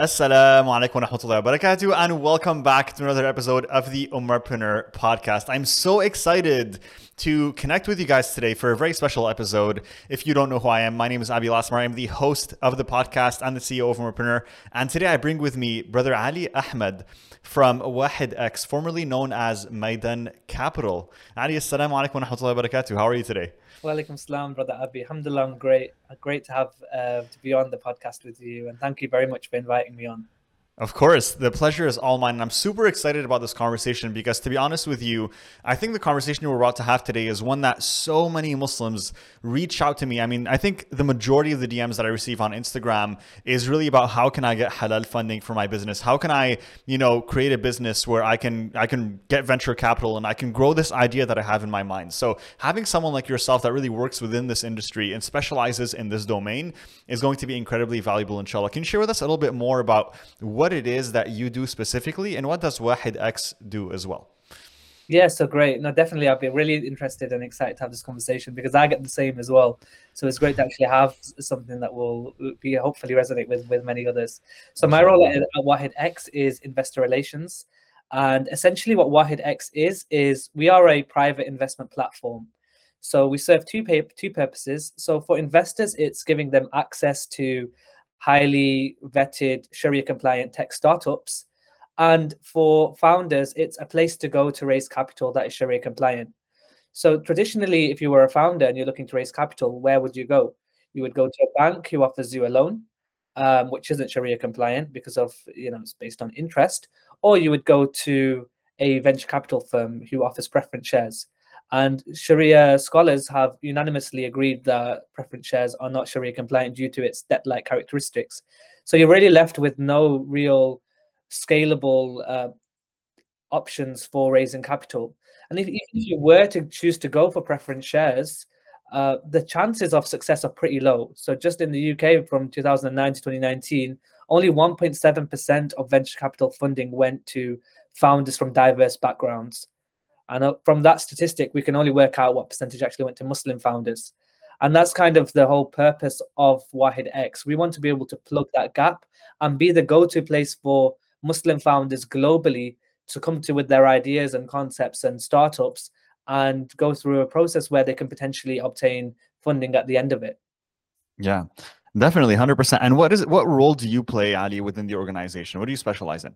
Assalamu alaikum wa rahmatullahi wa barakatuh, and welcome back to another episode of the Ummahpreneur podcast. I'm so excited to connect with you guys today for a very special episode. If you don't know who I am, my name is Abil Lasmar. I'm the host of the podcast and the CEO of Ummahpreneur. And today I bring with me Brother Ali Ahmed from Wahed X, formerly known as Maidan Capital. Ali, assalamu alaikum wa rahmatullahi wa barakatuh. How are you today? Walaikum salam, brother Abi. Alhamdulillah, I'm great. Great to have uh, to be on the podcast with you, and thank you very much for inviting me on. Of course, the pleasure is all mine. And I'm super excited about this conversation because, to be honest with you, I think the conversation we're about to have today is one that so many Muslims reach out to me. I mean, I think the majority of the DMs that I receive on Instagram is really about how can I get halal funding for my business? How can I, you know, create a business where I can I can get venture capital and I can grow this idea that I have in my mind. So having someone like yourself that really works within this industry and specializes in this domain is going to be incredibly valuable. Inshallah, can you share with us a little bit more about what what it is that you do specifically and what does Wahed X do as well? Yeah, so great. No, definitely, I'd be really interested and excited to have this conversation because I get the same as well. So it's great to actually have something that will be hopefully resonate with with many others. So my role at, at Wahed X is investor relations, and essentially what Wahed X is is we are a private investment platform. So we serve two pay, two purposes. So for investors, it's giving them access to highly vetted Sharia compliant tech startups. And for founders, it's a place to go to raise capital that is Sharia compliant. So traditionally, if you were a founder and you're looking to raise capital, where would you go? You would go to a bank who offers you a loan, um, which isn't Sharia compliant because of you know it's based on interest, or you would go to a venture capital firm who offers preference shares. And Sharia scholars have unanimously agreed that preference shares are not Sharia compliant due to its debt like characteristics. So you're really left with no real scalable uh, options for raising capital. And if, if, you were to choose to go for preference shares, uh, the chances of success are pretty low. So just in the UK from 2009 to 2019, only 1.7% of venture capital funding went to founders from diverse backgrounds. And uh, from that statistic, we can only work out what percentage actually went to Muslim founders. And that's kind of the whole purpose of Wahed X. We want to be able to plug that gap and be the go to place for Muslim founders globally to come to with their ideas and concepts and startups and go through a process where they can potentially obtain funding at the end of it. Yeah. Definitely, hundred percent. And what is it? what role do you play, Ali, within the organization? What do you specialize in?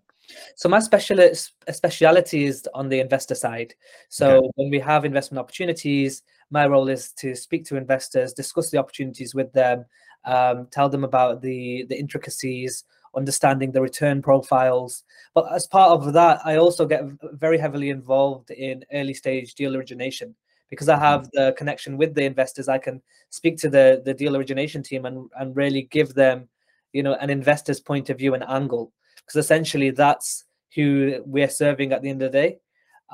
So my specialist speciality is on the investor side. So okay. when we have investment opportunities, my role is to speak to investors, discuss the opportunities with them, um, tell them about the the intricacies, understanding the return profiles. But as part of that, I also get very heavily involved in early stage deal origination because I have mm-hmm. the connection with the investors, I can speak to the the deal origination team and and really give them, you know, an investor's point of view and angle because essentially that's who we're serving at the end of the day.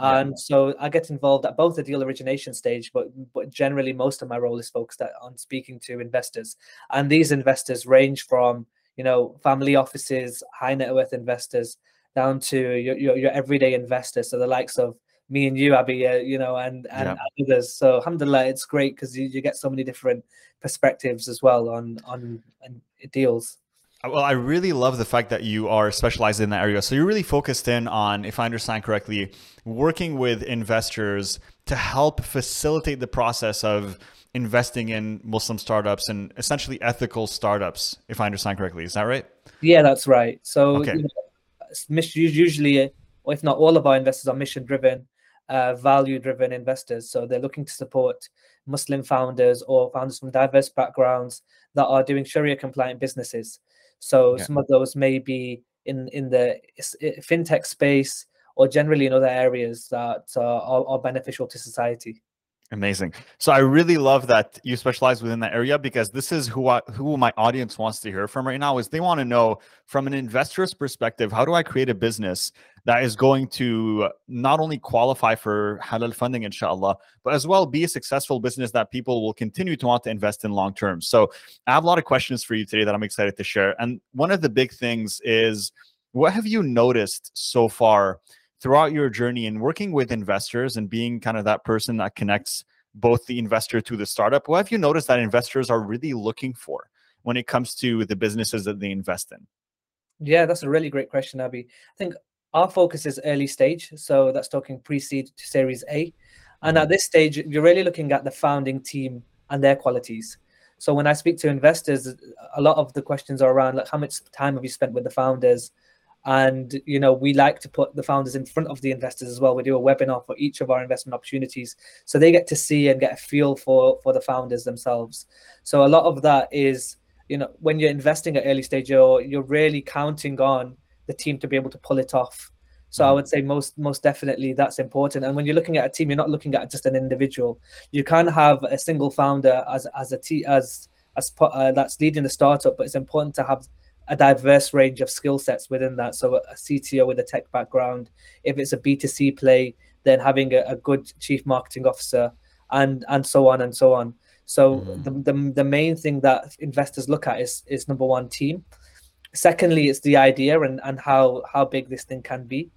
And so I get involved at both the deal origination stage, but but generally most of my role is focused on speaking to investors. And these investors range from you know family offices, high net worth investors, down to your, your, your everyday investors, so the likes of me and you, Abby, uh, you know, and and yeah. others. So alhamdulillah, it's great because you, you get so many different perspectives as well on on, on deals. Uh, well, I really love the fact that you are specialized in that area. So you're really focused in on, if I understand correctly, working with investors to help facilitate the process of investing in Muslim startups and essentially ethical startups, if I understand correctly. Is that right? Yeah, that's right. So okay. you know, usually, or if not all of our investors are mission driven uh, value driven investors. So they're looking to support Muslim founders or founders from diverse backgrounds that are doing Sharia compliant businesses. So yeah. some of those may be in, in the fintech space or generally in other areas that are, are beneficial to society. Amazing. So I really love that you specialize within that area because this is who I, who my audience wants to hear from right now is they want to know from an investor's perspective, how do I create a business that is going to not only qualify for halal funding, inshallah, but as well be a successful business that people will continue to want to invest in long term. So I have a lot of questions for you today that I'm excited to share. And one of the big things is what have you noticed so far throughout your journey in working with investors and being kind of that person that connects both the investor to the startup, what have you noticed that investors are really looking for when it comes to the businesses that they invest in? Yeah, that's a really great question, Abby. I think our focus is early stage, so that's talking pre-seed to Series A, and mm-hmm. at this stage, you're really looking at the founding team and their qualities. So when I speak to investors, a lot of the questions are around like how much time have you spent with the founders, and you know we like to put the founders in front of the investors as well. We do a webinar for each of our investment opportunities, so they get to see and get a feel for for the founders themselves. So a lot of that is you know when you're investing at early stage, you're you're really counting on the team to be able to pull it off. So I mm-hmm. would say most most definitely that's important. And when you're looking at a team, you're not looking at just an individual. You can have a single founder as as a team as as uh, that's leading the startup, but it's important to have a diverse range of skill sets within that. So a CTO with a tech background, if it's a B2C play, then having a, a good chief marketing officer, and and so on and so on. So mm-hmm. the, the the main thing that investors look at is is number one team. Secondly, it's the idea and and how how big this thing can be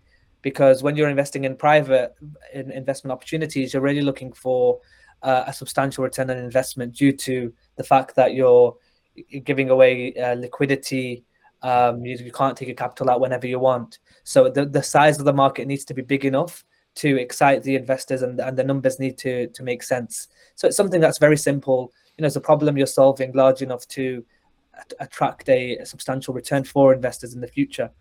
because when you're investing in private in investment opportunities, you're really looking for uh, a substantial return on investment due to the fact that you're giving away uh, liquidity. Um, you, you, can't take your capital out whenever you want. So the, the size of the market needs to be big enough to excite the investors, and, and the numbers need to to make sense. So it's something that's very simple. You know, it's a problem you're solving large enough to attract a, a substantial return for investors in the future.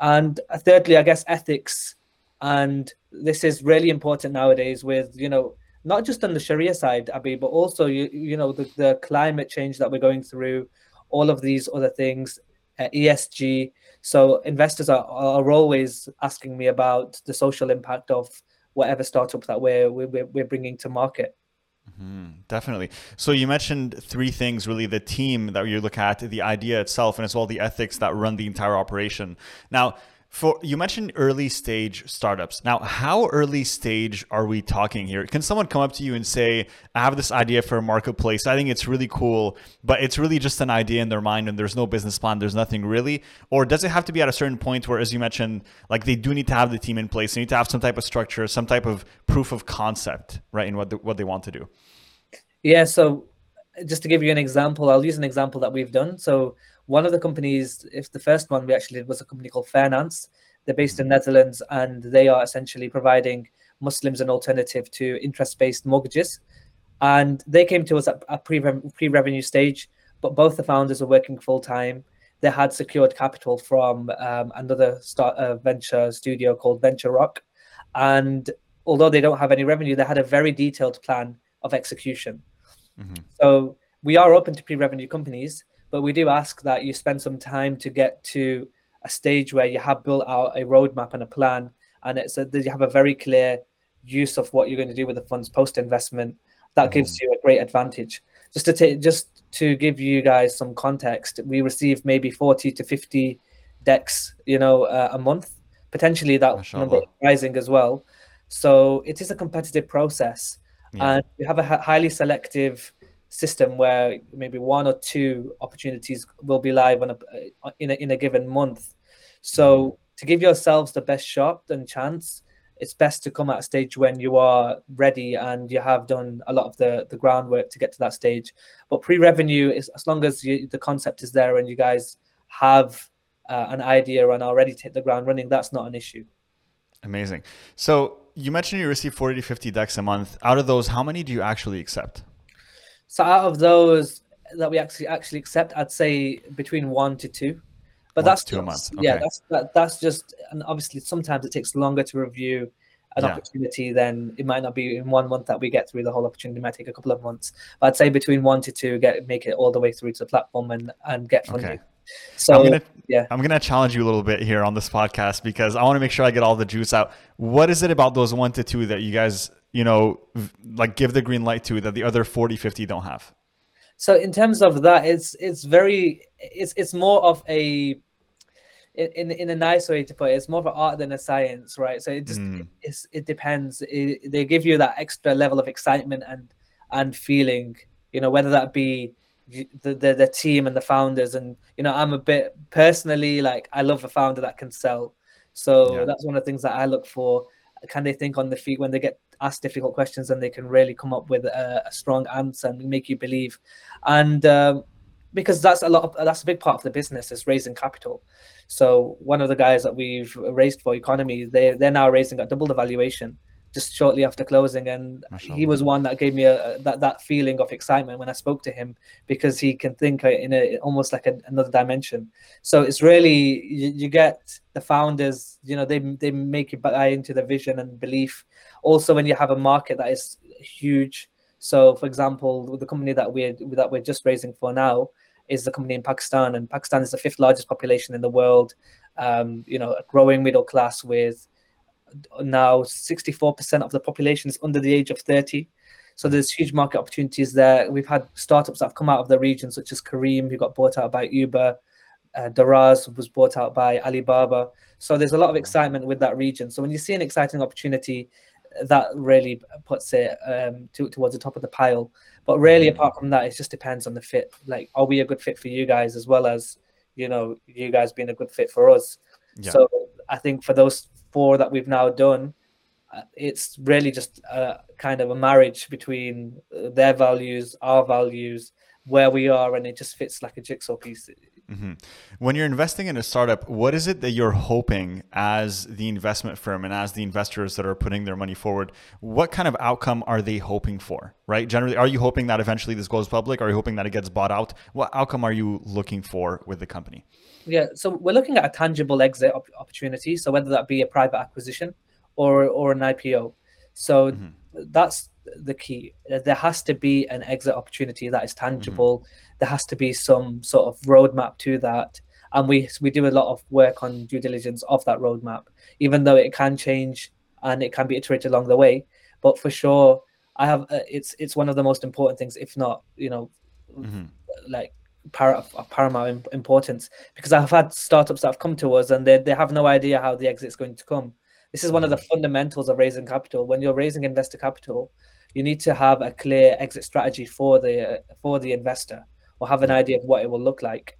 And thirdly, I guess ethics, and this is really important nowadays with you know not just on the Sharia side, Abby, but also you you know the, the climate change that we're going through, all of these other things, uh, ESG. So investors are are always asking me about the social impact of whatever startup that we're we're, we're bringing to market. Mm-hmm, definitely. So you mentioned three things really the team that you look at, the idea itself, and as well the ethics that run the entire operation. Now, for you mentioned early stage startups. Now, how early stage are we talking here? Can someone come up to you and say, "I have this idea for a marketplace. I think it's really cool, but it's really just an idea in their mind and there's no business plan, there's nothing really?" Or does it have to be at a certain point where as you mentioned, like they do need to have the team in place, they need to have some type of structure, some type of proof of concept, right, in what the, what they want to do? Yeah, so just to give you an example, I'll use an example that we've done. So one of the companies, if the first one we actually did was a company called Fairnance. They're based in. Netherlands and they are essentially providing Muslims an alternative to interest-based mortgages. And they came to us at a pre pre-revenue stage, but both the founders were working full time. They had secured capital from um, another start uh, venture studio called Venture Rock, and although they don't have any revenue, they had a very detailed plan of execution. Mm-hmm. So we are open to pre-revenue companies, but we do ask that you spend some time to get to a stage where you have built out a roadmap and a plan, and it's a, that you have a very clear use of what you're going to do with the funds post investment. That mm-hmm. gives you a great advantage. Just to take, just to give you guys some context, we receive maybe 40 to 50 decks, you know, uh, a month. Potentially that number rising as well. So it is a competitive process, yeah. and we have a highly selective system where maybe one or two opportunities will be live on a, uh, in a in a given month. So to give yourselves the best shot and chance, it's best to come at a stage when you are ready and you have done a lot of the the groundwork to get to that stage. But pre-revenue is as long as you, the concept is there and you guys have uh, an idea and are ready to hit the ground running, that's not an issue. Amazing. So you mentioned you receive 40 to 50 decks a month. Out of those, how many do you actually accept? So out of those that we actually actually accept, I'd say between one to two. But one that's two just, a month. Okay. Yeah, that's that, that's just and obviously sometimes it takes longer to review an yeah. opportunity than it might not be in one month that we get through the whole opportunity. It might take a couple of months. But I'd say between one to two, get make it all the way through to the platform and and get funding. Okay. So I'm gonna, yeah, I'm gonna challenge you a little bit here on this podcast because I want to make sure I get all the juice out. What is it about those one to two that you guys you know, like give the green light to that the other 40, 50 don't have? So in terms of that, it's it's very it's it's more of a in in a nice way to put it, it's more of an art than a science, right? So it just mm. it's, it depends. It, they give you that extra level of excitement and and feeling, you know, whether that be the, the the team and the founders, and you know, I'm a bit personally like I love a founder that can sell. So yeah. that's one of the things that I look for. Can they think on the feet when they get ask difficult questions and they can really come up with a, a strong answer and make you believe. And um, because that's a lot of that's a big part of the business is raising capital. So one of the guys that we've raised for economy, they they're now raising at double the valuation just shortly after closing, and he was one that gave me a, a, that that feeling of excitement when I spoke to him because he can think in a almost like a, another dimension. So it's really you, you, get the founders, you know, they they make you buy into the vision and belief. Also, when you have a market that is huge. So, for example, the company that we're that we're just raising for now is the company in Pakistan, and Pakistan is the fifth largest population in the world. Um, you know, a growing middle class with now 64% of the population is under the age of 30. So there's huge market opportunities there. We've had startups that have come out of the region, such as Careem, who got bought out by Uber. Uh, Daraz was bought out by Alibaba. So there's a lot of excitement with that region. So when you see an exciting opportunity, that really puts it um, to, towards the top of the pile. But really, mm-hmm. apart from that, it just depends on the fit. Like, are we a good fit for you guys as well as you know you guys being a good fit for us? Yeah. So I think for those four that we've now done, uh, it's really just a kind of a marriage between uh, their values, our values, where we are, and it just fits like a jigsaw piece. Mm-hmm. When you're investing in a startup, what is it that you're hoping as the investment firm and as the investors that are putting their money forward? What kind of outcome are they hoping for, right? Generally, are you hoping that eventually this goes public? Are you hoping that it gets bought out? What outcome are you looking for with the company? Yeah, so we're looking at a tangible exit op- opportunity. So whether that be a private acquisition or or an IPO, so mm-hmm. that's the key. There has to be an exit opportunity that is tangible. Mm-hmm. There has to be some sort of roadmap to that, and we we do a lot of work on due diligence of that roadmap, even though it can change and it can be iterated along the way. But for sure, I have uh, it's it's one of the most important things, if not you know, mm-hmm. like par- paramount importance because I've had startups that have come to us and they, they have no idea how the exit is going to come. This is one of the mm. fundamentals of raising capital. When you're raising investor capital, you need to have a clear exit strategy for the for the investor or have an idea of what it will look like.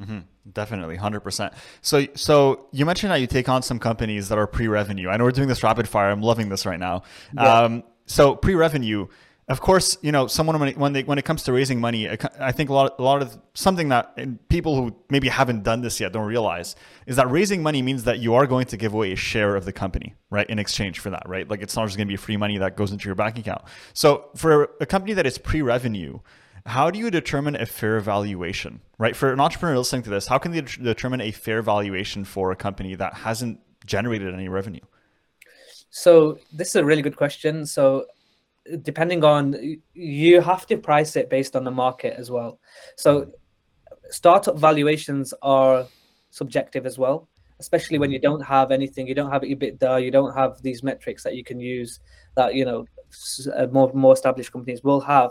Mm-hmm. Definitely, hundred percent. So, so you mentioned that you take on some companies that are pre-revenue. I know we're doing this rapid fire. I'm loving this right now. Yeah. Um, so, pre-revenue of course, you know, someone when when, they, when it comes to raising money, I think a lot, a lot of something that people who maybe haven't done this yet don't realize is that raising money means that you are going to give away a share of the company, right, in exchange for that, right? Like it's not just going to be free money that goes into your bank account. So for a company that is pre-revenue, how do you determine a fair valuation, right? For an entrepreneur listening to this, how can they determine a fair valuation for a company that hasn't generated any revenue? So this is a really good question. So depending on you have to price it based on the market as well. So startup valuations are subjective as well, especially when you don't have anything, you don't have EBITDA, you don't have these metrics that you can use that you know uh, more more established companies will have.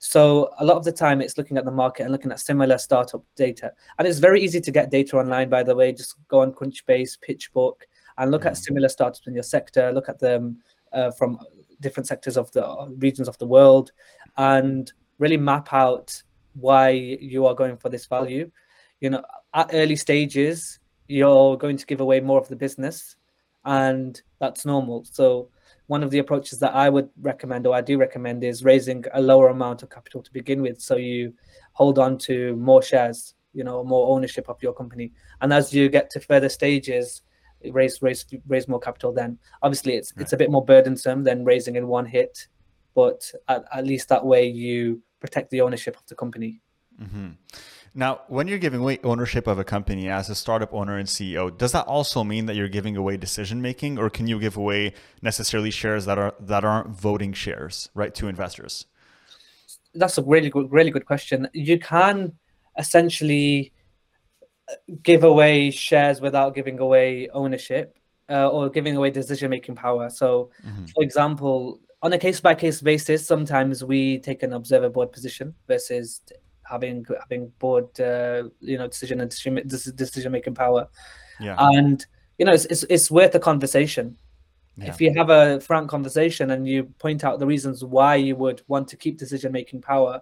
So a lot of the time it's looking at the market and looking at similar startup data. And it's very easy to get data online by the way, just go on Crunchbase, PitchBook and look at mm. similar startups in your sector, look at them uh, from different sectors of the regions of the world and really map out why you are going for this value. You know at early stages you're going to give away more of the business and that's normal. So one of the approaches that i would recommend or i do recommend is raising a lower amount of capital to begin with. So you hold on to more shares you know more ownership of your company. And as you get to further stages raise raise raise more capital then obviously it's right. it's a bit more burdensome than raising in one hit but at, at least that way you protect the ownership of the company mm-hmm. now when you're giving away ownership of a company as a startup owner and ceo does that also mean that you're giving away decision making or can you give away necessarily shares that are that aren't voting shares right to investors that's a really good really good question you can essentially give away shares without giving away ownership uh, or giving away decision making power. So, mm-hmm. for example, on a case by case basis, sometimes we take an observer board position versus having having board uh, you know decision and decision making power. Yeah. And you know it's, it's, it's worth a conversation. Yeah. If you have a frank conversation and you point out the reasons why you would want to keep decision making power,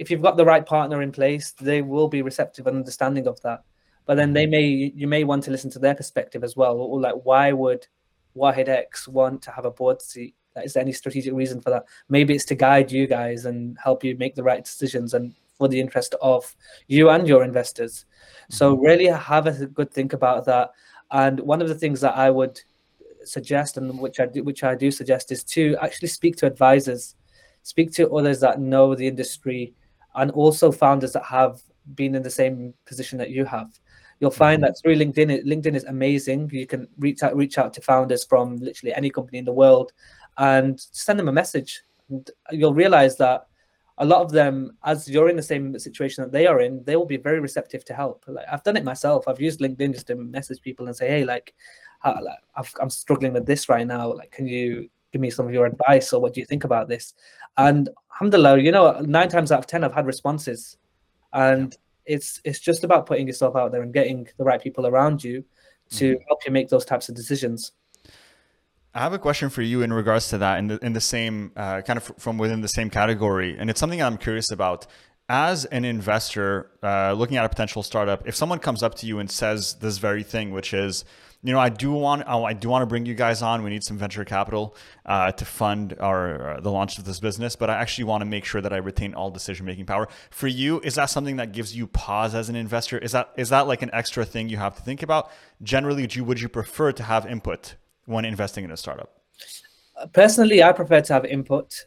if you've got the right partner in place, they will be receptive and understanding of that. But then they mm-hmm. may you may want to listen to their perspective as well. Or like, why would Wahed X want to have a board seat? Is there any strategic reason for that? Maybe it's to guide you guys and help you make the right decisions and for the interest of you and your investors. So Mm-hmm. really have a good think about that. And one of the things that I would suggest, and which I do, which I do suggest, is to actually speak to advisors, speak to others that know the industry, and also founders that have been in the same position that you have. You'll find mm-hmm. that through LinkedIn, LinkedIn is amazing. You can reach out reach out to founders from literally any company in the world, and send them a message. And you'll realize that a lot of them, as you're in the same situation that they are in, they will be very receptive to help. Like I've done it myself. I've used LinkedIn just to message people and say, "Hey, like, how, like I've, I'm struggling with this right now. Like, can you give me some of your advice or what do you think about this?" And alhamdulillah, you know, nine times out of ten, I've had responses, and it's it's just about putting yourself out there and getting the right people around you to help you make those types of decisions. I have a question for you in regards to that, in the in the same uh, kind of from within the same category, and it's something I'm curious about. As an investor uh, looking at a potential startup, if someone comes up to you and says this very thing, which is, you know, I do want I do want to bring you guys on. We need some venture capital uh, to fund our uh, the launch of this business, but I actually want to make sure that I retain all decision making power. For you, is that something that gives you pause as an investor? Is that is that like an extra thing you have to think about? Generally, do you, would you prefer to have input when investing in a startup? personally i prefer to have input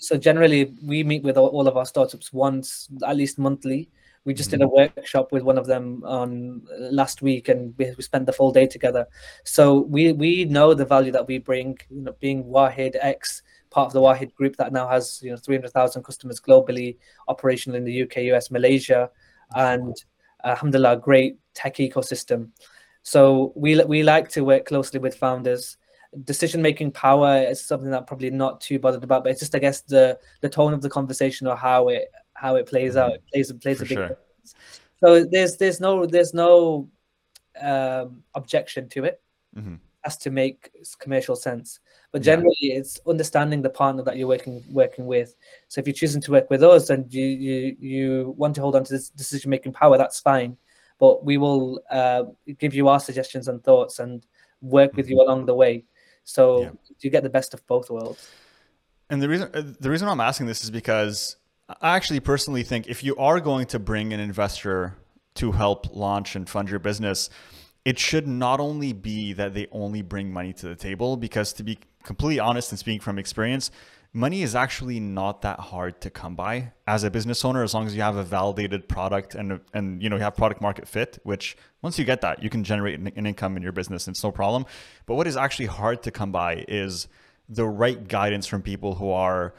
so generally we meet with all, all of our startups once at least monthly we just did mm-hmm. a workshop with one of them on last week and we, we spent the full day together. So we we know the value that we bring you know being wahed x part of the wahed group that now has you know 300000 customers globally operational in the uk us malaysia and alhamdulillah great tech ecosystem. So we we like to work closely with founders. Decision making power is something that I'm probably not too bothered about, but it's just I guess the the tone of the conversation or how it how it plays out it plays plays For a big sure. difference. So there's there's no there's no um, objection to it. Mhm. Has to make commercial sense, but Yeah. generally it's understanding the partner that you're working working with. So if you're choosing to work with us and you you you want to hold on to this decision making power, that's fine. But we will uh, give you our suggestions and thoughts and work with you along the way. So Mm-hmm. Yeah. you get the best of both worlds. And the reason uh, the reason I'm asking this is because I actually personally think if you are going to bring an investor to help launch and fund your business, it should not only be that they only bring money to the table because to be completely honest and speaking from experience, money is actually not that hard to come by as a business owner as long as you have a validated product and and you know you have product market fit which once you get that you can generate an, income in your business. And it's no problem. But what is actually hard to come by is the right guidance from people who are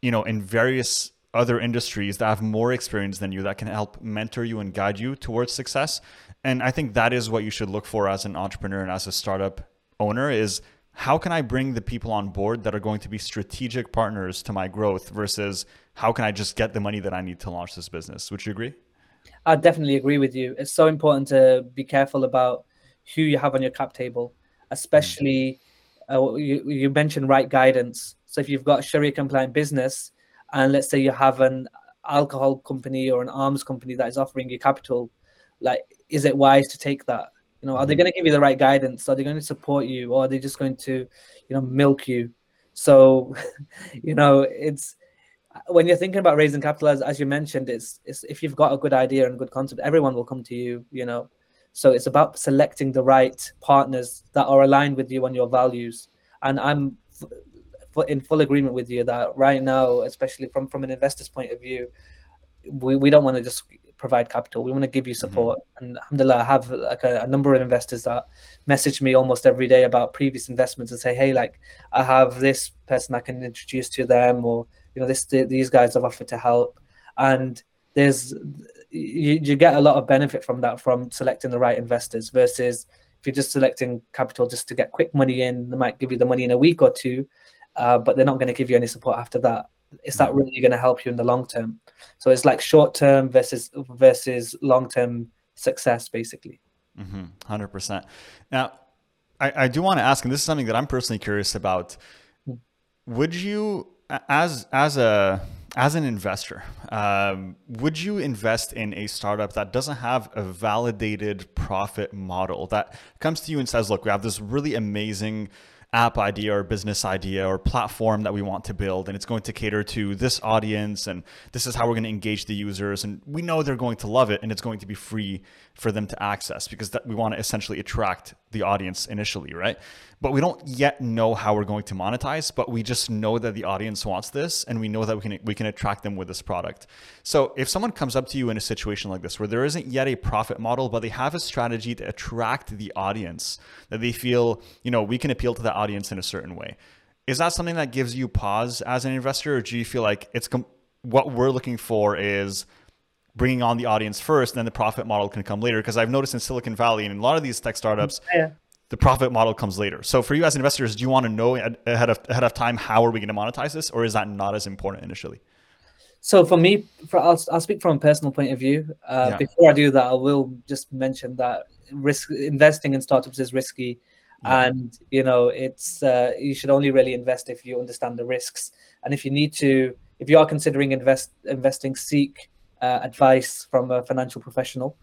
you know in various other industries that have more experience than you that can help mentor you and guide you towards success and i think that is what you should look for as an entrepreneur and as a startup owner is how can i bring the people on board that are going to be strategic partners to my growth versus how can i just get the money that i need to launch this business would you agree I definitely agree with you. It's so important to be careful about who you have on your cap table, especially uh, you, you mentioned right guidance. So if you've got Sharia compliant business, and let's say you have an alcohol company or an arms company that is offering you capital, like is it wise to take that? You know, are they mm-hmm. going to give you the right guidance? Are they going to support you, or are they just going to, you know, milk you? So, you know, it's when you're thinking about raising capital, as, as you mentioned, it's, it's if you've got a good idea and good concept, everyone will come to you, you know. So it's about selecting the right partners that are aligned with you and your values. And I'm in full agreement with you that right now, especially from, from an investor's point of view, we, we don't want to just provide capital. We want to give you mm-hmm. support. And alhamdulillah, I have like a, a number of investors that message me almost every day about previous investments and say, hey, like I have this person I can introduce to them or you know this these guys have offered to help and there's you, you get a lot of benefit from that from selecting the right investors versus if you're just selecting capital just to get quick money in they might give you the money in a week or two uh, but they're not going to give you any support after that is that really going to help you in the long term so it's like short term versus versus long term success basically Mm-hmm. 100%. Now, I, I do want to ask, and this is something that I'm personally curious about. Would you, as as a as an investor, um, would you invest in a startup that doesn't have a validated profit model that comes to you and says, "Look, we have this really amazing app idea or business idea or platform that we want to build and it's going to cater to this audience and this is how we're going to engage the users and we know they're going to love it and it's going to be free for them to access because that we want to essentially attract the audience initially right but we don't yet know how we're going to monetize but we just know that the audience wants this and we know that we can we can attract them with this product so if someone comes up to you in a situation like this where there isn't yet a profit model but they have a strategy to attract the audience that they feel you know we can appeal to the audience in a certain way. Is that something that gives you pause as an investor, or do you feel like it's com- what we're looking for is bringing on the audience first, then the profit model can come later? Because I've noticed in Silicon Valley and in a lot of these tech startups, yeah. The profit model comes later. So for you as investors, do you want to know ahead of ahead of time how are we going to monetize this, or is that not as important initially? So for me, for, I'll, I'll speak from a personal point of view. Uh, yeah. Before I do that, I will just mention that risk investing in startups is risky and you know it's uh, you should only really invest if you understand the risks and if you need to if you are considering invest investing seek uh, advice from a financial professional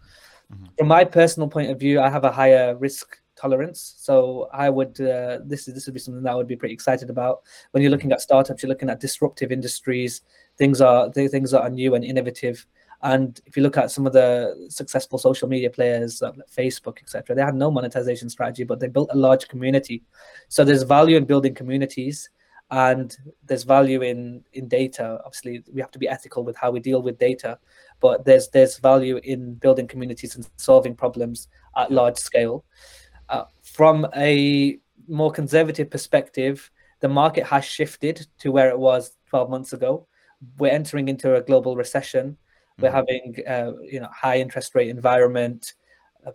mm-hmm. from my personal point of view i have a higher risk tolerance so i would uh, this is this would be something that i would be pretty excited about when you're looking at startups you're looking at disruptive industries things are things that are new and innovative and if you look at some of the successful social media players, like Facebook, etc., they had no monetization strategy, but they built a large community. So there's value in building communities, and there's value in in data. Obviously, we have to be ethical with how we deal with data, but there's there's value in building communities and solving problems at large scale. Uh, from a more conservative perspective, the market has shifted to where it was 12 months ago. We're entering into a global recession we're mm-hmm. having uh, you know high interest rate environment. Uh,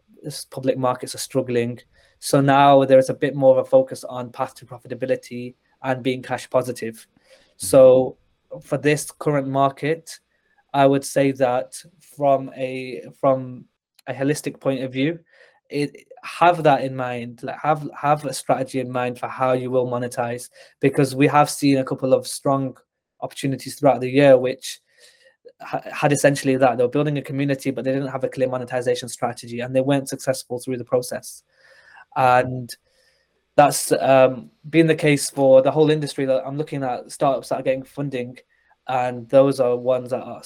public markets are struggling. So now there is a bit more of a focus on path to profitability and being cash positive. Mm-hmm. So for this current market, I would say that from a from a holistic point of view, it, have that in mind. Like have have a strategy in mind for how you will monetize, because we have seen a couple of strong opportunities throughout the year, which had essentially that they were building a community but they didn't have a clear monetization strategy and they weren't successful through the process and that's um, been the case for the whole industry that i'm looking at startups that are getting funding and those are ones that are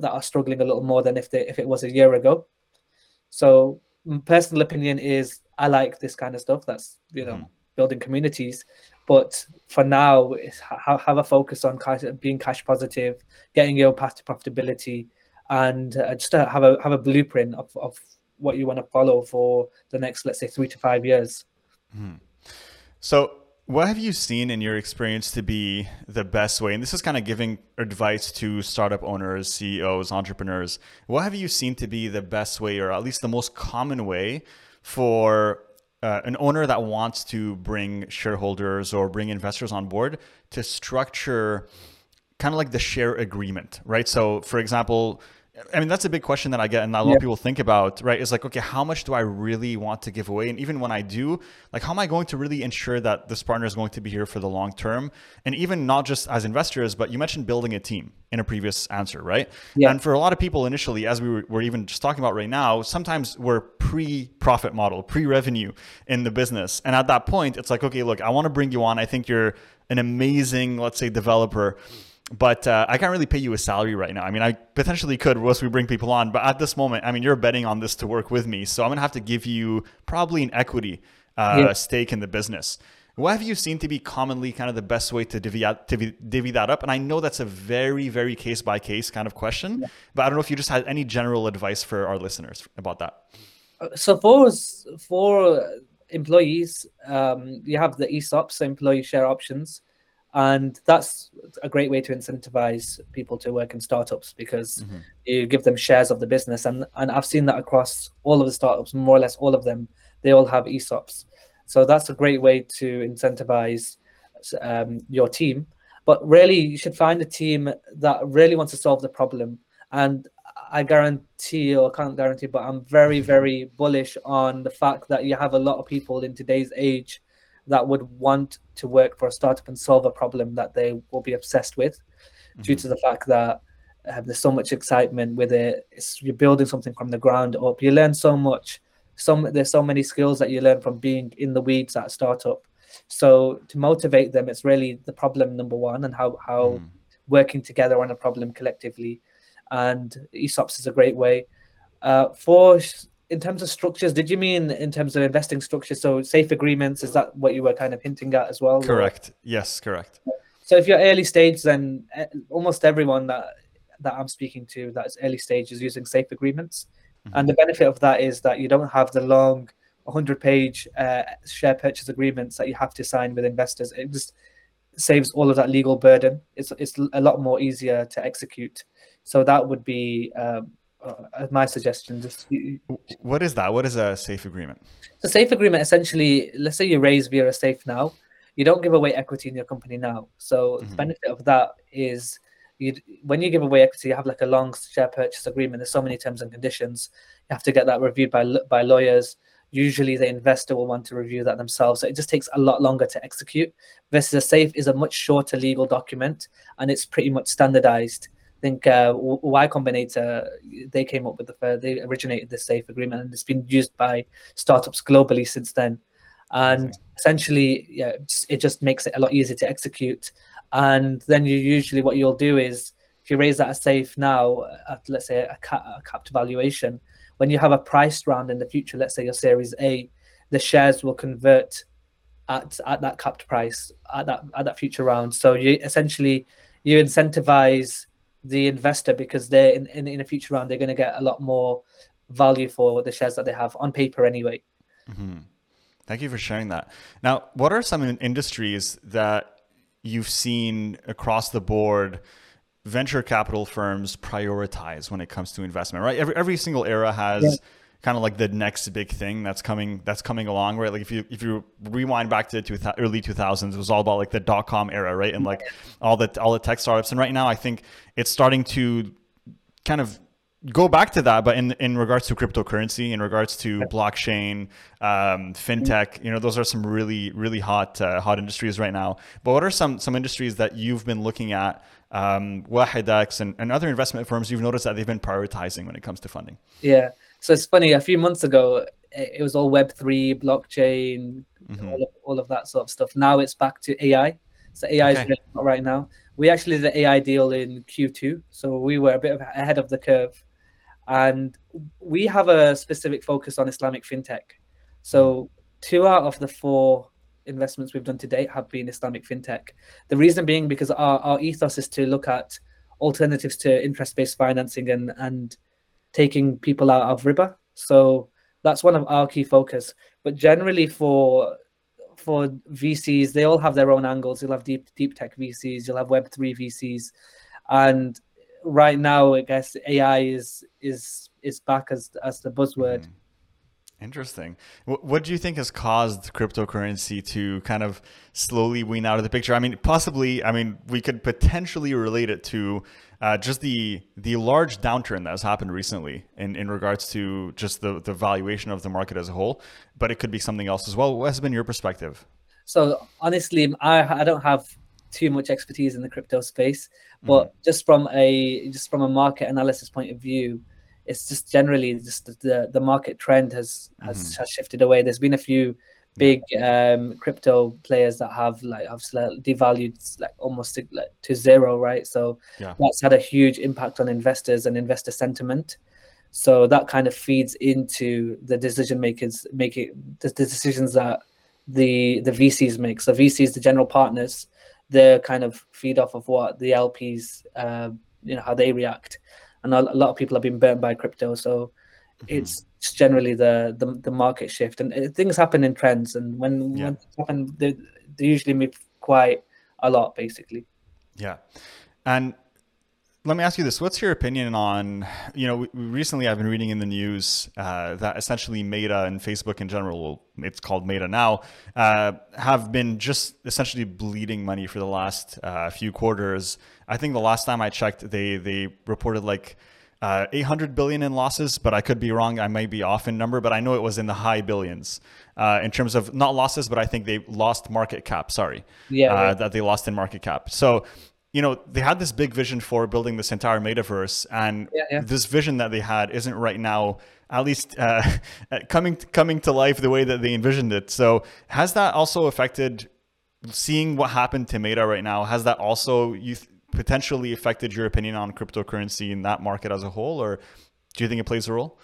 that are struggling a little more than if they if it was a year ago so personal opinion is i like this kind of stuff that's you know mm. building communities but for now, have a focus on cash, being cash positive, getting your path to profitability, and uh, just have a have a blueprint of, of what you want to follow for the next, let's say, three to five years. Hmm. So, what have you seen in your experience to be the best way? And this is kind of giving advice to startup owners, CEOs, entrepreneurs. What have you seen to be the best way, or at least the most common way, for uh, an owner that wants to bring shareholders or bring investors on board to structure kind of like the share agreement, right? So, for example, I mean, that's a big question that I get and a lot yeah. of people think about, right? Is like, okay, how much do I really want to give away? And even when I do, like, how am I going to really ensure that this partner is going to be here for the long term? And even not just as investors, but you mentioned building a team in a previous answer, right? Yeah. And for a lot of people initially, as we were, were even just talking about right now, sometimes we're pre profit model, pre revenue in the business. And at that point, it's like, okay, look, I want to bring you on. I think you're an amazing, let's say, developer but uh, I can't really pay you a salary right now. I mean, I potentially could once we bring people on, but at this moment, I mean, you're betting on this to work with me, so I'm gonna have to give you probably an equity uh, yeah. stake in the business. What have you seen to be commonly kind of the best way to divvy, out, divvy, divvy that up? And I know that's a very, very case by case kind of question, yeah. but I don't know if you just had any general advice for our listeners about that. Uh, so for for employees, um, you have the ESOPs, so employee share options and that's a great way to incentivize people to work in startups because mm-hmm. you give them shares of the business and and I've seen that across all of the startups more or less all of them they all have ESOPs so that's a great way to incentivize um, your team but really you should find a team that really wants to solve the problem and I guarantee or can't guarantee but I'm very mm-hmm. very bullish on the fact that you have a lot of people in today's age that would want to work for a startup and solve a problem that they will be obsessed with mm-hmm. due to the fact that uh, there's so much excitement with it. It's, you're building something from the ground up. You learn so much. Some there's so many skills that you learn from being in the weeds at a startup. So to motivate them, it's really the problem number one and how how mm. working together on a problem collectively. And ESOPs is a great way. Uh, for in terms of structures, did you mean in terms of investing structures? So safe agreements, is that what you were kind of hinting at as well? Correct. Or? Yes, correct. So if you're early stage, then eh, almost everyone that that I'm speaking to that's early stage is using safe agreements. Mm-hmm. And the benefit of that is that you don't have the long 100 page uh, share purchase agreements that you have to sign with investors. It just saves all of that legal burden. It's, it's a lot more easier to execute. So that would be um, uh, my suggestion. Just what is that? What is a safe agreement? The safe agreement essentially, let's say you raise via a safe now, you don't give away equity in your company now. So mm-hmm. the benefit of that is you when you give away equity, you have like a long share purchase agreement. There's so many terms and conditions. You have to get that reviewed by by lawyers. Usually, the investor will want to review that themselves. So it just takes a lot longer to execute. Versus a safe is a much shorter legal document, and it's pretty much standardized. I think uh, Y Combinator they came up with the they originated the safe agreement, and it's been used by startups globally since then. And okay. essentially, yeah, it just makes it a lot easier to execute and then you usually what you'll do is if you raise that a safe now at let's say a, a capped valuation when you have a price round in the future let's say your series a the shares will convert at at that capped price at that at that future round so you essentially you incentivize the investor because they're in, in, in a future round they're going to get a lot more value for the shares that they have on paper anyway mm-hmm. thank you for sharing that now what are some industries that you've seen across the board venture capital firms prioritize when it comes to investment, right? Every every single era has yeah. Kind of like the next big thing that's coming that's coming along, right? Like if you if you rewind back to the early 2000s, it was all about like the dot com era, right? And like all the all the tech startups. And right now, I think it's starting to kind of go back to that, but in in regards to cryptocurrency, in regards to blockchain, um, fintech, you know, those are some really really hot uh, hot industries right now. But what are some some industries that you've been looking at, um, Wahed X and, and other investment firms you've noticed that they've been prioritizing when it comes to funding? Yeah, so it's funny. A few months ago, it was all Web three, blockchain, mm-hmm. all, of, all of that sort of stuff. Now it's back to AI. So AI okay. is right now. We actually did an AI deal in Q2, so we were a bit ahead of the curve and we have a specific focus on Islamic fintech. So two out of the four investments we've done to date have been Islamic fintech. The reason being because our, our ethos is to look at alternatives to interest-based financing and and taking people out of riba. So that's one of our key focus. But generally for for VCs, they all have their own angles. You'll have deep deep tech VCs, you'll have Web three VCs, and right now, I guess AI is is is back as as the buzzword. Mm. Interesting. What do you think has caused cryptocurrency to kind of slowly wean out of the picture? I mean, possibly. I mean, we could potentially relate it to uh, just the the large downturn that has happened recently in, in regards to just the the valuation of the market as a whole. But it could be something else as well. What has been your perspective? So honestly, I I don't have too much expertise in the crypto space, but mm-hmm. just from a just from a market analysis point of view, it's just generally just the the market trend has has, mm-hmm. has shifted away. There's been a few big um, crypto players that have like have devalued like almost to, like, to zero, right? So yeah. that's had a huge impact on investors and investor sentiment. So that kind of feeds into the decision makers making the, the decisions that the the VCs make. So VCs, the general partners, they kind of feed off of what the LPs, uh, you know, how they react. And a lot of people have been burnt by crypto, so. It's generally the, the, the market shift. And uh, things happen in trends, and when, yeah. when happen, they, they usually move quite a lot, basically. Yeah, and let me ask you this: What's your opinion on you know recently I've been reading in the news uh, that essentially Meta and Facebook in general, it's called Meta now, uh, have been just essentially bleeding money for the last uh, few quarters. I think the last time I checked, they they reported like. Uh, 800 billion in losses, but I could be wrong. I might be off in number, but I know it was in the high billions uh, in terms of not losses, but I think they lost market cap. Sorry, yeah, uh, that they lost in market cap. So you know, they had this big vision for building this entire metaverse, and Yeah, yeah. this vision that they had isn't right now, at least uh, coming coming to life the way that they envisioned it. So, has that also affected seeing what happened to Meta right now? Has that also you th- potentially affected your opinion on cryptocurrency in that market as a whole, or do you think it plays a role?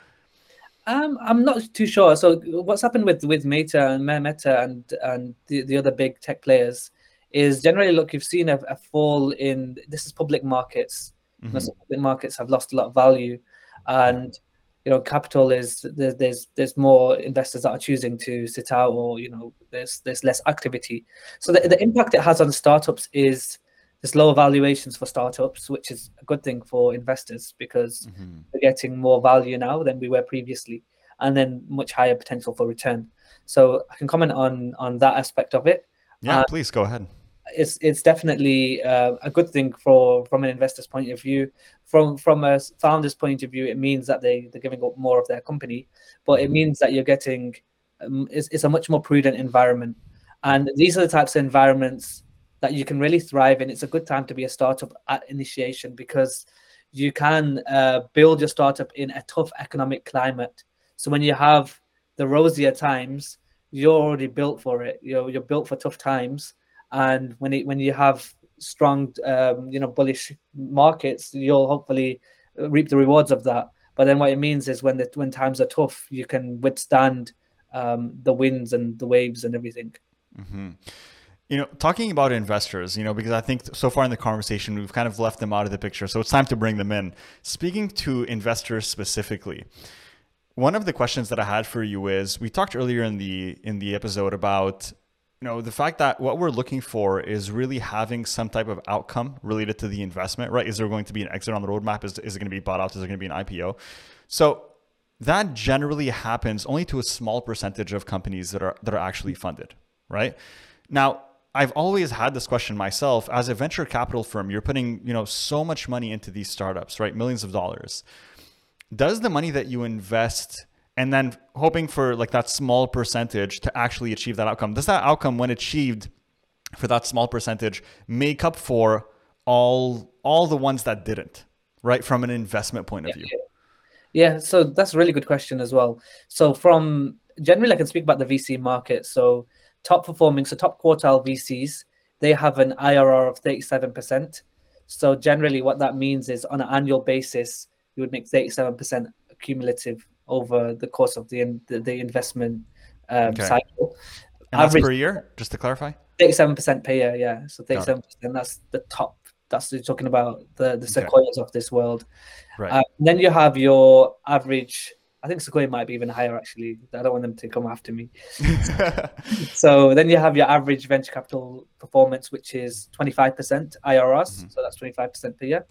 Um, I'm not too sure. So what's happened with with Meta and Meta and and the, the other big tech players is generally look you've seen a, a fall in this is public markets. You know, so public markets have lost a lot of value, and you know capital is there, there's there's more investors that are choosing to sit out or you know there's there's less activity. So the, the impact it has on startups is there's lower valuations for startups, which is a good thing for investors because Mhm. we're getting more value now than we were previously, and then much higher potential for return. So I can comment on on that aspect of it. Yeah, Uh, please go ahead. It's it's definitely uh, a good thing for from an investor's point of view. From from a founder's point of view, it means that they they're giving up more of their company, but it means that you're getting um, it's, it's a much more prudent environment, and these are the types of environments that you can really thrive in. It's a good time to be a startup at initiation because you can uh, build your startup in a tough economic climate. So when you have the rosier times, you're already built for it. You're you're built for tough times, and when it when you have strong, um, you know, bullish markets, you'll hopefully reap the rewards of that. But then what it means is when the when times are tough, you can withstand um, the winds and the waves and everything. hmm You know, talking about investors, you know, because I think so far in the conversation we've kind of left them out of the picture, so it's time to bring them in. Speaking to investors specifically, one of the questions that I had for you is we talked earlier in the in the episode about you know the fact that what we're looking for is really having some type of outcome related to the investment, right? Is there going to be an exit on the roadmap? Is, is it going to be bought out? Is there going to be an IPO? So that generally happens only to a small percentage of companies that are that are actually funded, right? Now, I've always had this question myself as a venture capital firm, you're putting, you know, so much money into these startups, right? Millions of dollars. Does the money that you invest and then hoping for like that small percentage to actually achieve that outcome, does that outcome when achieved for that small percentage make up for all all the ones that didn't, right? From an investment point of view. Yeah, so that's a really good question as well. So from generally, I can speak about the VC market. So top performing, so top quartile VCs, they have an IRR of 37%. So generally, what that means is on an annual basis, you would make 37% cumulative over the course of the in, the, the investment um, Okay. cycle. And that's Average- per year, just to clarify. 37% per year, yeah. So Got it. 37%, that's the top. That's you're talking about the, the Okay. sequoias of this world. Right. Uh, then you have your average. I think Sequoia might be even higher actually. I don't want them to come after me. So then you have your average venture capital performance, which is 25% IRRs. Mhm. So that's 25% per year.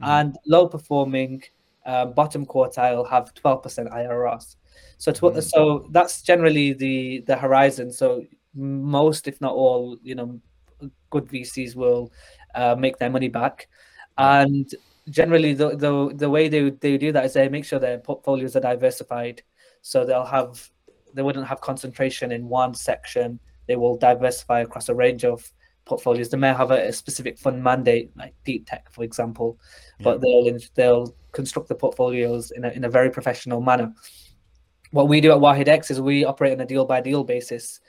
Mhm. And low performing um, bottom quartile have 12% IRRs. So to, Mhm. so that's generally the the horizon. So most, if not all, you know, good VCs will uh, make their money back. And generally, the, the the way they they do that is they make sure their portfolios are diversified. So they'll have they wouldn't have concentration in one section. They will diversify across a range of portfolios. They may have a, a specific fund mandate, like deep tech, for example, but they'll they'll construct the portfolios in a in a very professional manner. What we do at Wahed X is we operate on a deal by deal basis,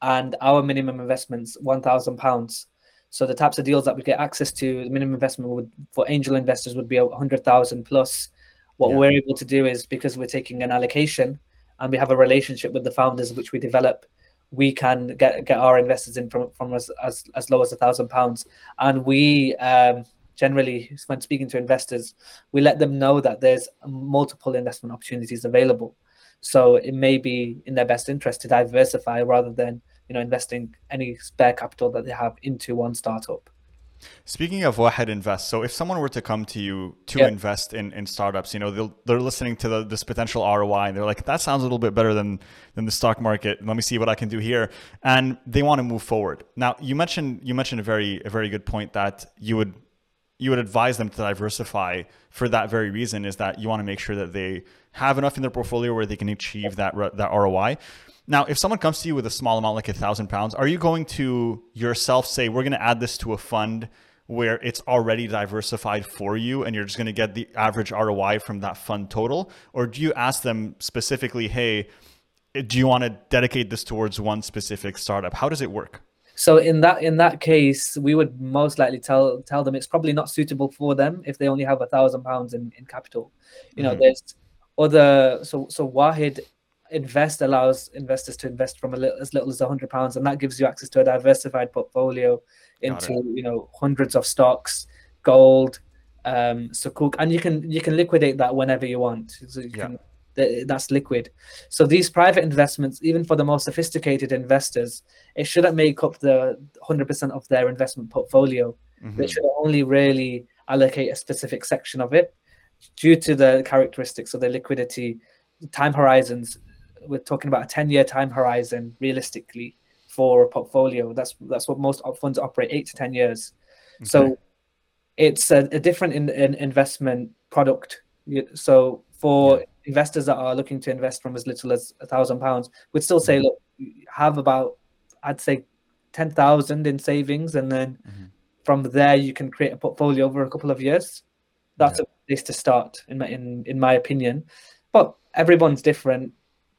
and our minimum investments one thousand pounds. So the types of deals that we get access to, the minimum investment would for angel investors would be a hundred thousand plus. What Yeah. we're able to do is because we're taking an allocation and we have a relationship with the founders which we develop, we can get get our investors in from from us as as low as a thousand pounds, and we um, generally when speaking to investors, we let them know that there's multiple investment opportunities available. So it may be in their best interest to diversify rather than you know investing any spare capital that they have into one startup. Speaking of Wahed Invest, so if someone were to come to you to Yeah. invest in, in startups, you know, they'll, they're listening to the, this potential ROI and they're like, that sounds a little bit better than, than the stock market. Let me see what I can do here. And they want to move forward. Now, you mentioned, you mentioned a very, a very good point that you would, you would advise them to diversify for that very reason is that you want to make sure that they have enough in their portfolio where they can achieve that, that ROI. Now, if someone comes to you with a small amount, like a thousand pounds, are you going to yourself say, we're going to add this to a fund where it's already diversified for you and you're just going to get the average ROI from that fund total? Or do you ask them specifically, hey, do you want to dedicate this towards one specific startup? How does it work? So in that in that case, we would most likely tell tell them it's probably not suitable for them if they only have a thousand pounds in in capital. You know, mm-hmm. there's other so so Wahed Invest allows investors to invest from a little, as little as a hundred pounds, and that gives you access to a diversified portfolio into you know hundreds of stocks, gold, um, sukuk, and you can you can liquidate that whenever you want. So you yeah. can that's liquid. So these private investments, even for the most sophisticated investors, it shouldn't make up the 100% of their investment portfolio. Mm-hmm. They should only really allocate a specific section of it due to the characteristics of the liquidity, time horizons. We're talking about a 10 year time horizon realistically for a portfolio. That's that's what most funds operate, eight to 10 years. Okay. So it's a, a different in, in investment product. So for yeah investors that are looking to invest from as little as a thousand pounds we'd still say, mm-hmm. look, have about, I'd say, ten thousand in savings, and then mm-hmm. from there you can create a portfolio over a couple of years. That's yeah. a place to start, in my in in my opinion. But everyone's different.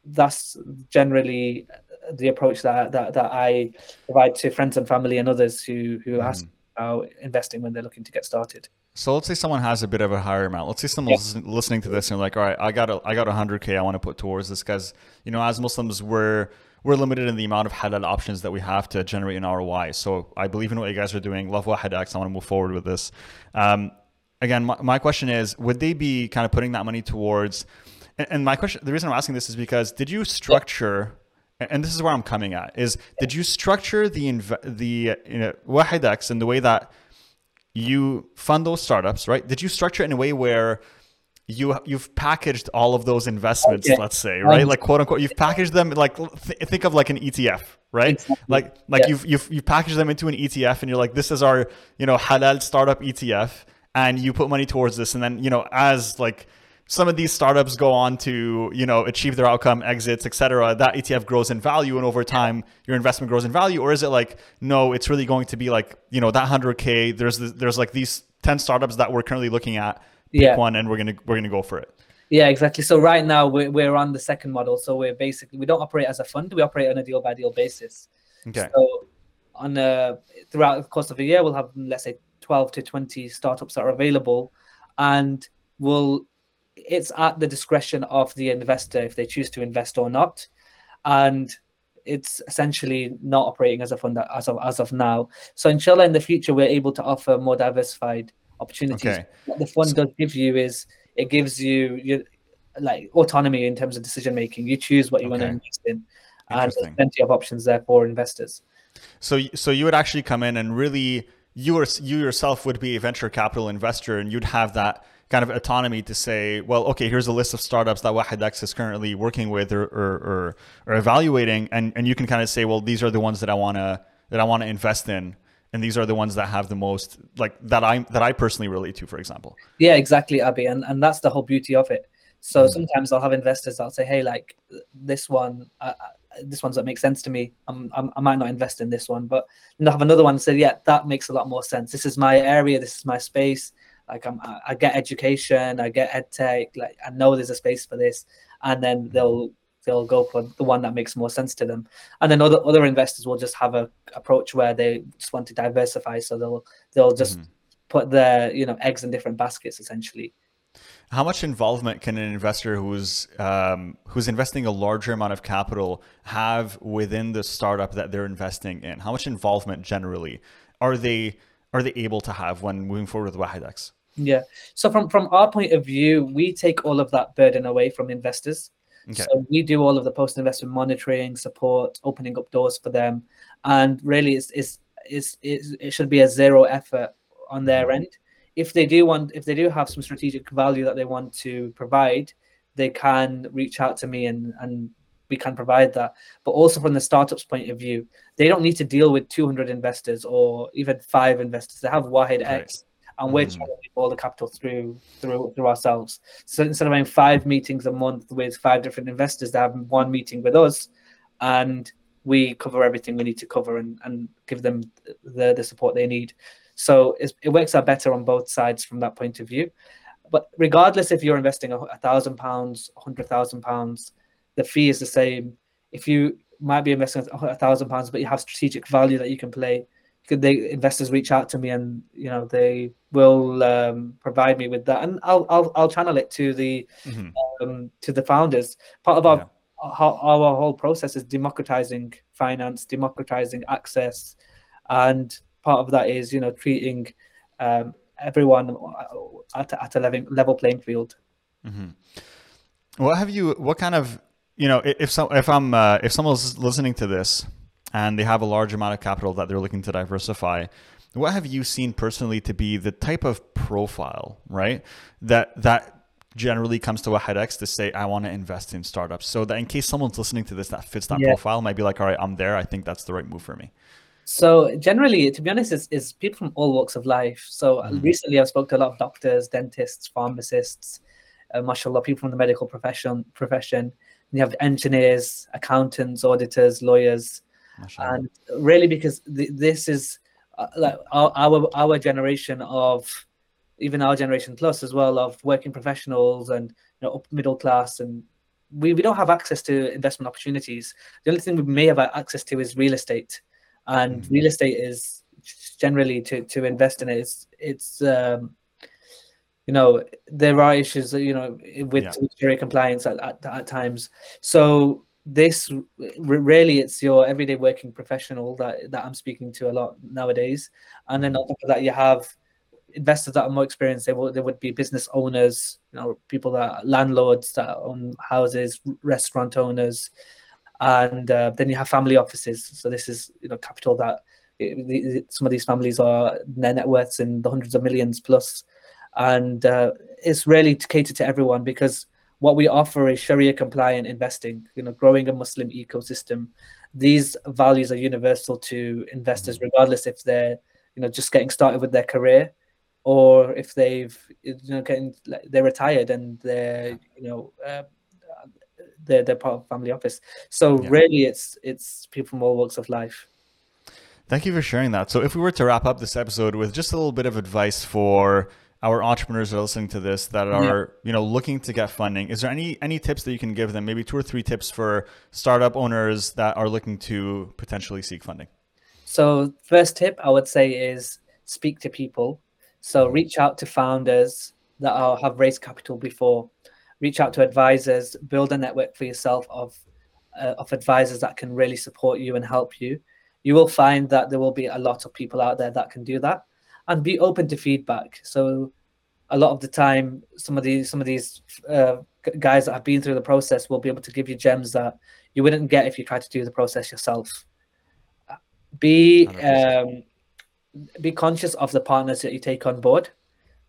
That's generally the approach that that, that I provide to friends and family and others who who mm-hmm. ask about investing when they're looking to get started. So let's say someone has a bit of a higher amount. Let's say someone's yeah. listening to this and like, all right, I got a, I got 100k I want to put towards this because you know as Muslims we're we're limited in the amount of halal options that we have to generate an ROI. So I believe in what you guys are doing. Love WahedX. I want to move forward with this. Um, again, my, my, question is, would they be kind of putting that money towards? And, and my question, the reason I'm asking this is because did you structure? And this is where I'm coming at is did you structure the inv- the you know, WahedX in the way that you fund those startups, right? Did you structure it in a way where you you've packaged all of those investments, okay. let's say, right? Um, like quote unquote, you've packaged them like th- think of like an ETF, right? Exactly. Like like yeah. you've you've you packaged them into an ETF, and you're like, this is our you know halal startup ETF, and you put money towards this, and then you know as like some of these startups go on to you know achieve their outcome exits etc that etf grows in value and over time your investment grows in value? Or is it like no it's really going to be like you know that 100k there's there's like these 10 startups that we're currently looking at pick yeah. one and we're gonna we're gonna go for it. Yeah exactly. So right now we're, we're on the second model. So we're basically we don't operate as a fund we operate on a deal by deal basis. Okay. So on a, throughout the course of a year we'll have let's say 12 to 20 startups that are available and we'll it's at the discretion of the investor if they choose to invest or not, and it's essentially not operating as a fund as of as of now. So inshallah, in the future, we're able to offer more diversified opportunities. Okay. What the fund so, does give you is it gives you your like autonomy in terms of decision making. You choose what you okay. want to invest in, and there's plenty of options there for investors. So, so you would actually come in and really you or you yourself would be a venture capital investor, and you'd have that kind of autonomy to say, well, okay, here's a list of startups that WahedX is currently working with or, or, or, or evaluating, and, and you can kind of say, well, these are the ones that I want to that I want to invest in, and these are the ones that have the most like that I that I personally relate to, for example. Yeah, exactly, Abby, and and that's the whole beauty of it. So mm sometimes I'll have investors that'll say, hey, like this one. Uh, this one's that makes sense to me. I'm, I'm, i might not invest in this one, but then I have another one say, yeah, that makes a lot more sense. This is my area. This is my space like I'm, I get education, I get ed tech, like I know there's a space for this, and then they'll they'll go for the one that makes more sense to them. And then other other investors will just have a approach where they just want to diversify, so they'll they'll just mm-hmm. put their you know eggs in different baskets essentially. How much involvement can an investor who's um, who's investing a larger amount of capital have within the startup that they're investing in? How much involvement generally are they? Are they able to have when moving forward with WahedX? Yeah. So from from our point of view, we take all of that burden away from investors. Okay. So we do all of the post investment monitoring, support, opening up doors for them, and really, it's, it's, it's, it's it should be a zero effort on their mm-hmm. end. If they do want, if they do have some strategic value that they want to provide, they can reach out to me and and we can provide that. But also from the startup's point of view, they don't need to deal with 200 investors or even five investors. They have Wahed right. X, and we're mm. trying to all the capital through through through ourselves. So instead of having five meetings a month with five different investors, they have one meeting with us, and we cover everything we need to cover and, and give them the, the support they need. So it works out better on both sides from that point of view. But regardless if you're investing a thousand pounds, hundred thousand pounds, the fee is the same. If you might be investing a thousand pounds, but you have strategic value that you can play, could the investors reach out to me and you know they will um, provide me with that, and I'll I'll, I'll channel it to the mm-hmm. um, to the founders. Part of our yeah. our, our whole process is democratizing finance, democratizing access, and part of that is you know treating um, everyone at, at a level, level playing field. Mm-hmm. What have you? What kind of you know if so, if I'm uh, if someone's listening to this and they have a large amount of capital that they're looking to diversify, what have you seen personally to be the type of profile right that that generally comes to WahedX to say I want to invest in startups so that in case someone's listening to this that fits that yeah. profile might be like all right I'm there I think that's the right move for me. So generally, to be honest, it's, it's people from all walks of life. So mm recently, I've spoken to a lot of doctors, dentists, pharmacists, uh, mashallah, people from the medical profession. Profession. You have engineers, accountants, auditors, lawyers, mashallah. and really because th- this is uh, like our, our our generation of even our generation plus as well of working professionals and you know, middle class and we, we don't have access to investment opportunities. The only thing we may have access to is real estate and mm-hmm. real estate is generally to to invest in it. It's it's um, you know there are issues you know with yeah. Sharia compliance at, at, at times. So this really it's your everyday working professional that that I'm speaking to a lot nowadays, and then on top of that you have investors that are more experienced. They will they would be business owners, you know, people that landlords that own houses, restaurant owners, and uh, then you have family offices. So this is you know capital that it, it, some of these families are their net worths in the hundreds of millions plus, and uh, it's really to cater to everyone because what we offer is Sharia compliant investing. You know, growing a Muslim ecosystem. These values are universal to investors, regardless if they're you know just getting started with their career or if they've you know getting they're retired and they're you know uh, they're, they're part of family office. So yeah. really, it's it's people from all walks of life. Thank you for sharing that. So if we were to wrap up this episode with just a little bit of advice for our entrepreneurs that are listening to this that are you know looking to get funding is there any any tips that you can give them? Maybe two or three tips for startup owners that are looking to potentially seek funding. So first tip i would say is speak to people. So reach out to founders that are, have raised capital before. Reach out to advisors, build a network for yourself of uh, of advisors that can really support you and help you. You will find that there will be a lot of people out there that can do that, and be open to feedback. So, a lot of the time, some of these some of these uh, guys that have been through the process will be able to give you gems that you wouldn't get if you tried to do the process yourself. Be um, be conscious of the partners that you take on board.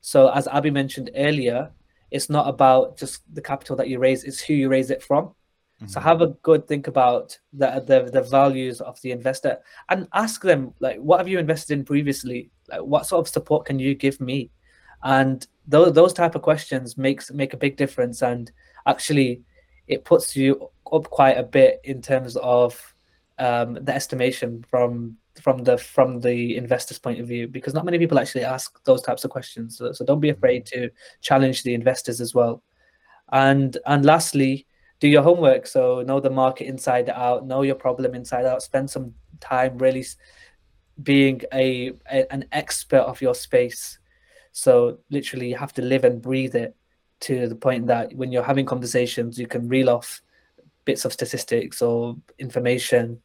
So, as Abby mentioned earlier, it's not about just the capital that you raise it's who you raise it from mm-hmm. so have a good think about the, the the values of the investor and ask them like what have you invested in previously like what sort of support can you give me? And those those type of questions makes make a big difference and actually it puts you up quite a bit in terms of um, the estimation from from the from the investor's point of view because not many people actually ask those types of questions so, so don't be afraid to challenge the investors as well. And and lastly do your homework so know the market inside out know your problem inside out spend some time really being a, a an expert of your space. So literally you have to live and breathe it to the point that when you're having conversations you can reel off bits of statistics or information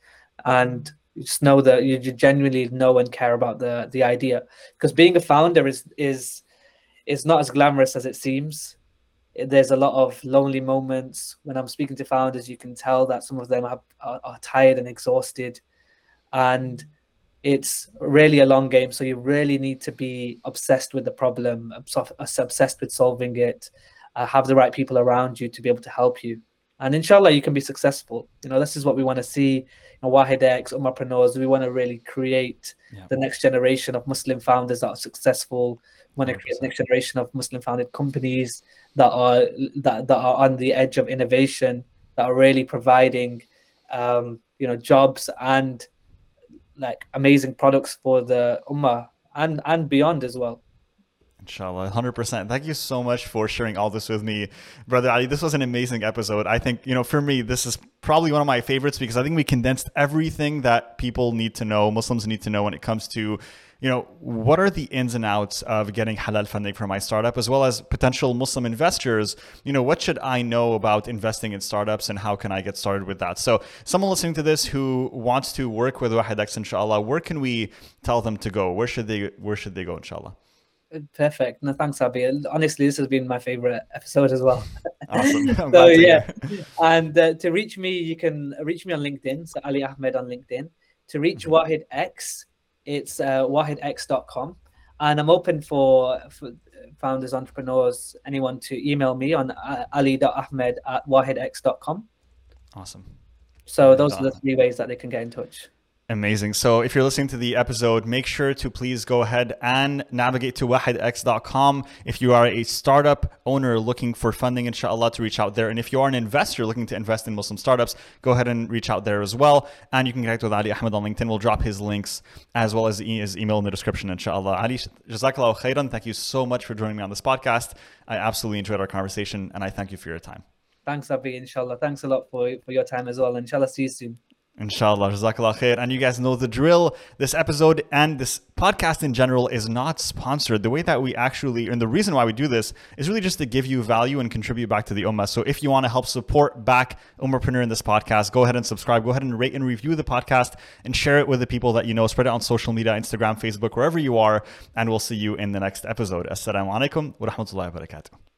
and just know that you genuinely know and care about the the idea. Because being a founder is is is not as glamorous as it seems. There's a lot of lonely moments. When i'm speaking to founders you can tell that some of them are, are, are tired and exhausted. And it's really a long game so you really need to be obsessed with the problem obsessed with solving it uh, have the right people around you to be able to help you and inshallah you can be successful you know this is what we want to see you know, WahedX, Ummahpreneurs, we want to really create yeah. the next generation of Muslim founders that are successful. We want to create the next generation of Muslim founded companies that are that, that are on the edge of innovation, that are really providing um, you know jobs and like amazing products for the ummah and and beyond as well. Inshallah, 100%. Thank you so much for sharing all this with me, Brother Ali. This was an amazing episode. I think, you know, for me, this is probably one of my favorites because I think we condensed everything that people need to know, Muslims need to know when it comes to, you know, what are the ins and outs of getting halal funding for my startup, as well as potential Muslim investors. You know, what should I know about investing in startups and how can I get started with that? So, someone listening to this who wants to work with WahedX, inshallah, where can we tell them to go? Where should they, where should they go, inshallah? Perfect. No, thanks, Abby. Honestly, this has been my favorite episode as well. Awesome. so yeah, and uh, to reach me, you can reach me on LinkedIn. So Ali Ahmed on LinkedIn. To reach mm-hmm. Wahed X, it's uh, wahedx.com, and I'm open for, for founders, entrepreneurs, anyone to email me on uh, ali.ahmed at wahedx.com. Awesome. So those are the three ways that they can get in touch. Amazing. So if you're listening to the episode, make sure to please go ahead and navigate to wahedx.com. If you are a startup owner looking for funding, inshallah, to reach out there. And if you are an investor looking to invest in Muslim startups, go ahead and reach out there as well. And you can connect with Ali Ahmed on LinkedIn. We'll drop his links as well as his email in the description, inshallah. Ali, jazakallah khairan. Thank you so much for joining me on this podcast. I absolutely enjoyed our conversation and I thank you for your time. Thanks, Abhi, inshallah. Thanks a lot for, for your time as well. Inshallah, see you soon. Inshallah, Jazakallah khair. And you guys know the drill. This episode and this podcast in general is not sponsored. The way that we actually, and the reason why we do this is really just to give you value and contribute back to the Ummah. So if you want to help support back Ummahpreneur in this podcast, go ahead and subscribe. Go ahead and rate and review the podcast and share it with the people that you know. Spread it on social media, Instagram, Facebook, wherever you are. And we'll see you in the next episode. Assalamu alaikum wa rahmatullahi wa barakatuh.